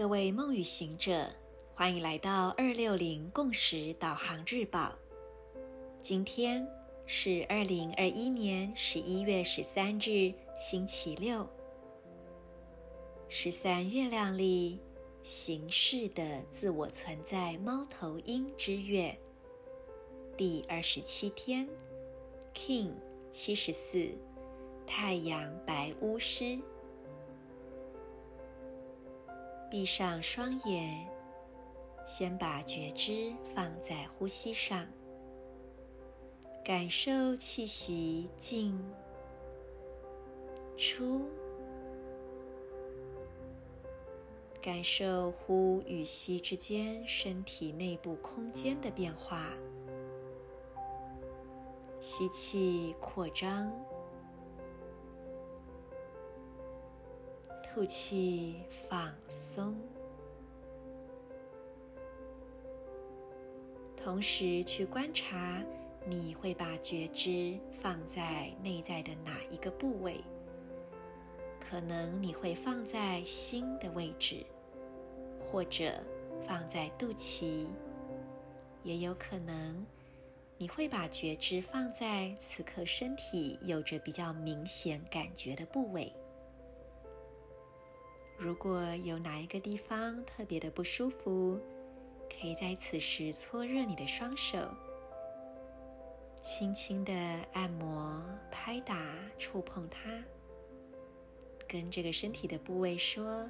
各位梦与行者，欢迎来到二六零共识导航日报。今天是二零二一年十一月十三日，星期六。十三月亮历形式的自我存在猫头鹰之月第二十七天，King 七十四，太阳白巫师。闭上双眼，先把觉知放在呼吸上，感受气息进出，感受呼与吸之间身体内部空间的变化。吸气，扩张。吐气，放松，同时去观察，你会把觉知放在内在的哪一个部位？可能你会放在心的位置，或者放在肚脐，也有可能你会把觉知放在此刻身体有着比较明显感觉的部位。如果有哪一个地方特别的不舒服，可以在此时搓热你的双手，轻轻的按摩、拍打、触碰它，跟这个身体的部位说：“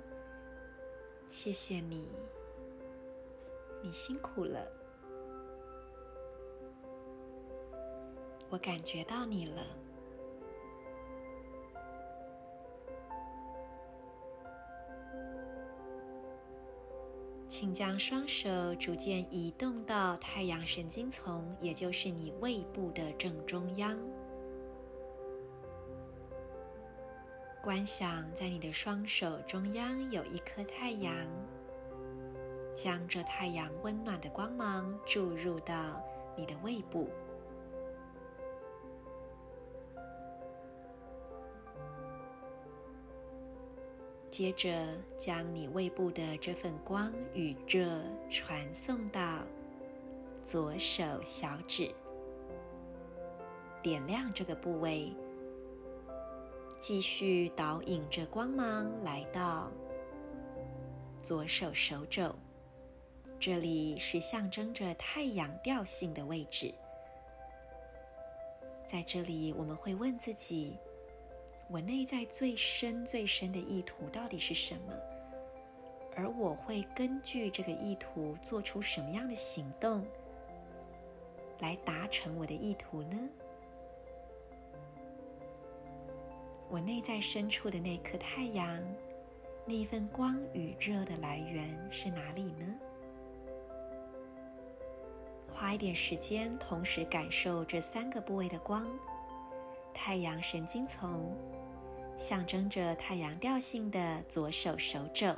谢谢你，你辛苦了，我感觉到你了。”请将双手逐渐移动到太阳神经丛，也就是你胃部的正中央。观想在你的双手中央有一颗太阳，将这太阳温暖的光芒注入到你的胃部。接着，将你胃部的这份光与热传送到左手小指，点亮这个部位，继续导引着光芒来到左手手肘，这里是象征着太阳调性的位置。在这里，我们会问自己。我内在最深、最深的意图到底是什么？而我会根据这个意图做出什么样的行动，来达成我的意图呢？我内在深处的那颗太阳，那一份光与热的来源是哪里呢？花一点时间，同时感受这三个部位的光：太阳神经丛。象征着太阳调性的左手手肘，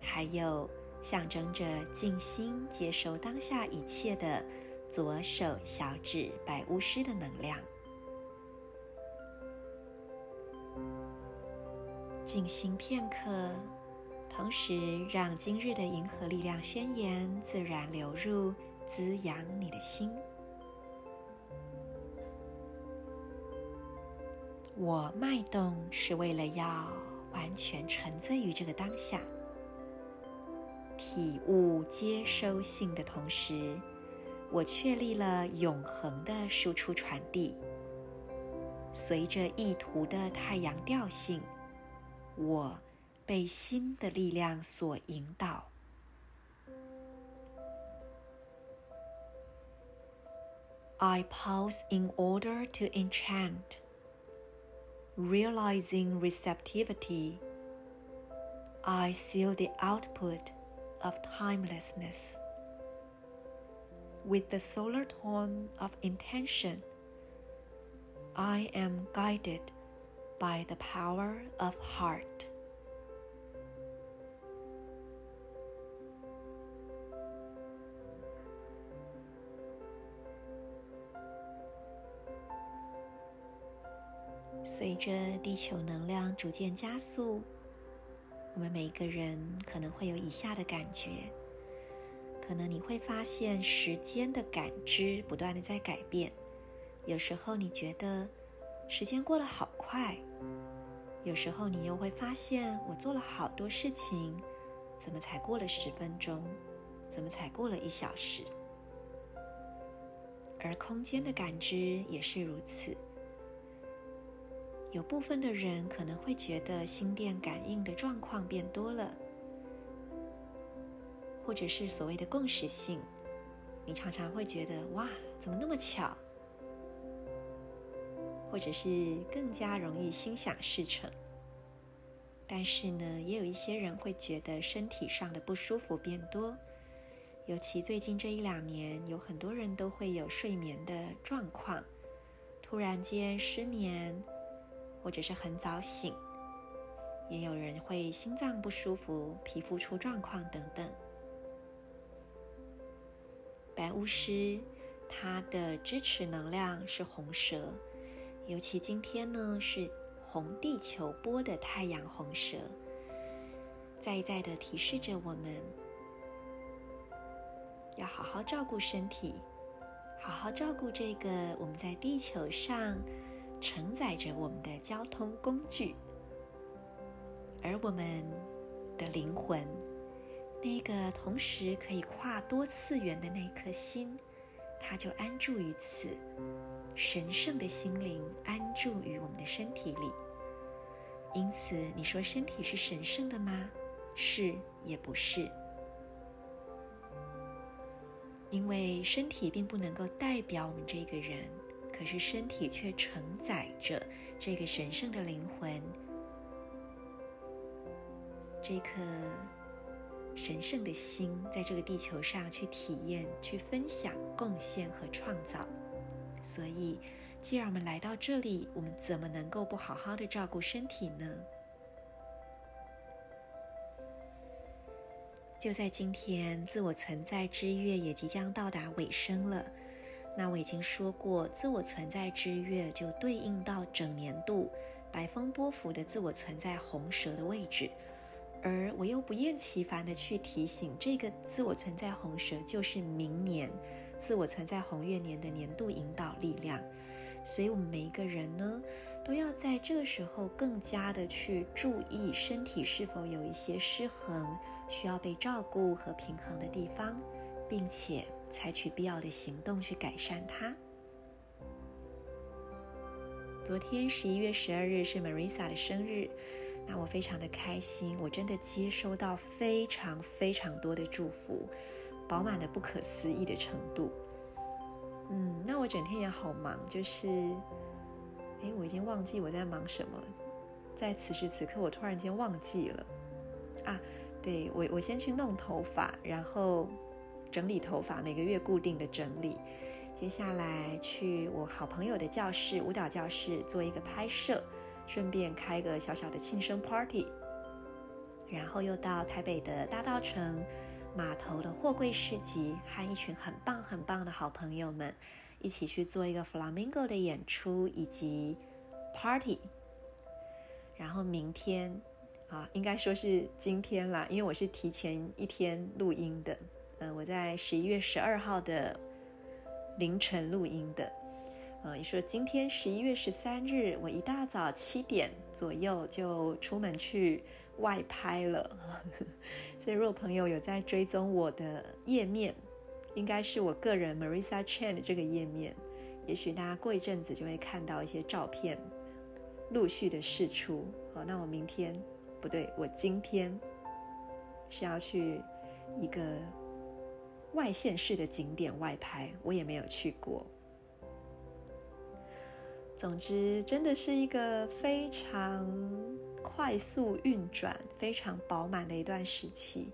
还有象征着静心接受当下一切的左手小指白巫师的能量。静心片刻，同时让今日的银河力量宣言自然流入，滋养你的心。我脉动是为了要完全沉醉于这个当下，体悟接收性的同时，我确立了永恒的输出传递。随着意图的太阳调性，我被心的力量所引导。I pause in order to enchant. Realizing receptivity, I seal the output of timelessness. With the solar tone of intention, I am guided by the power of heart. 随着地球能量逐渐加速，我们每一个人可能会有以下的感觉：可能你会发现时间的感知不断的在改变，有时候你觉得时间过得好快，有时候你又会发现我做了好多事情，怎么才过了十分钟？怎么才过了一小时？而空间的感知也是如此。有部分的人可能会觉得心电感应的状况变多了，或者是所谓的共识性，你常常会觉得哇，怎么那么巧？或者是更加容易心想事成。但是呢，也有一些人会觉得身体上的不舒服变多，尤其最近这一两年，有很多人都会有睡眠的状况，突然间失眠。或者是很早醒，也有人会心脏不舒服、皮肤出状况等等。白巫师，他的支持能量是红蛇，尤其今天呢是红地球波的太阳红蛇，再一再的提示着我们，要好好照顾身体，好好照顾这个我们在地球上。承载着我们的交通工具，而我们的灵魂，那个同时可以跨多次元的那颗心，它就安住于此。神圣的心灵安住于我们的身体里。因此，你说身体是神圣的吗？是也不是？因为身体并不能够代表我们这个人。可是身体却承载着这个神圣的灵魂，这颗神圣的心，在这个地球上去体验、去分享、贡献和创造。所以，既然我们来到这里，我们怎么能够不好好的照顾身体呢？就在今天，自我存在之月也即将到达尾声了。那我已经说过，自我存在之月就对应到整年度白风波幅的自我存在红蛇的位置，而我又不厌其烦地去提醒，这个自我存在红蛇就是明年自我存在红月年的年度引导力量，所以我们每一个人呢，都要在这个时候更加的去注意身体是否有一些失衡，需要被照顾和平衡的地方，并且。采取必要的行动去改善它。昨天十一月十二日是 Marisa 的生日，那我非常的开心，我真的接收到非常非常多的祝福，饱满的不可思议的程度。嗯，那我整天也好忙，就是，哎，我已经忘记我在忙什么，在此时此刻，我突然间忘记了。啊，对，我我先去弄头发，然后。整理头发，每个月固定的整理。接下来去我好朋友的教室，舞蹈教室做一个拍摄，顺便开个小小的庆生 party。然后又到台北的大稻埕码头的货柜市集，和一群很棒很棒的好朋友们一起去做一个 flamingo 的演出以及 party。然后明天啊，应该说是今天啦，因为我是提前一天录音的。我在十一月十二号的凌晨录音的。呃，也说今天十一月十三日，我一大早七点左右就出门去外拍了。所以，如果朋友有在追踪我的页面，应该是我个人 Marisa Chen 的这个页面。也许大家过一阵子就会看到一些照片陆续的释出。好，那我明天不对，我今天是要去一个。外县市的景点外拍，我也没有去过。总之，真的是一个非常快速运转、非常饱满的一段时期，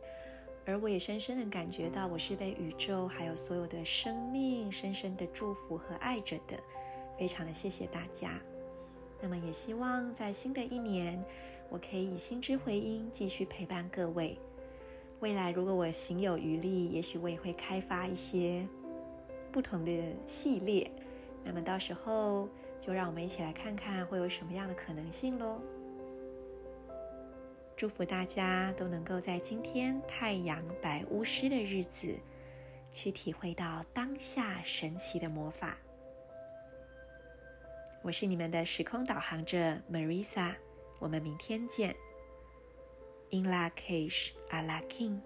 而我也深深的感觉到，我是被宇宙还有所有的生命深深的祝福和爱着的，非常的谢谢大家。那么，也希望在新的一年，我可以以心之回音继续陪伴各位。未来如果我行有余力，也许我也会开发一些不同的系列。那么到时候就让我们一起来看看会有什么样的可能性喽。祝福大家都能够在今天太阳白巫师的日子，去体会到当下神奇的魔法。我是你们的时空导航者 Marisa，我们明天见。in La Cage à la King.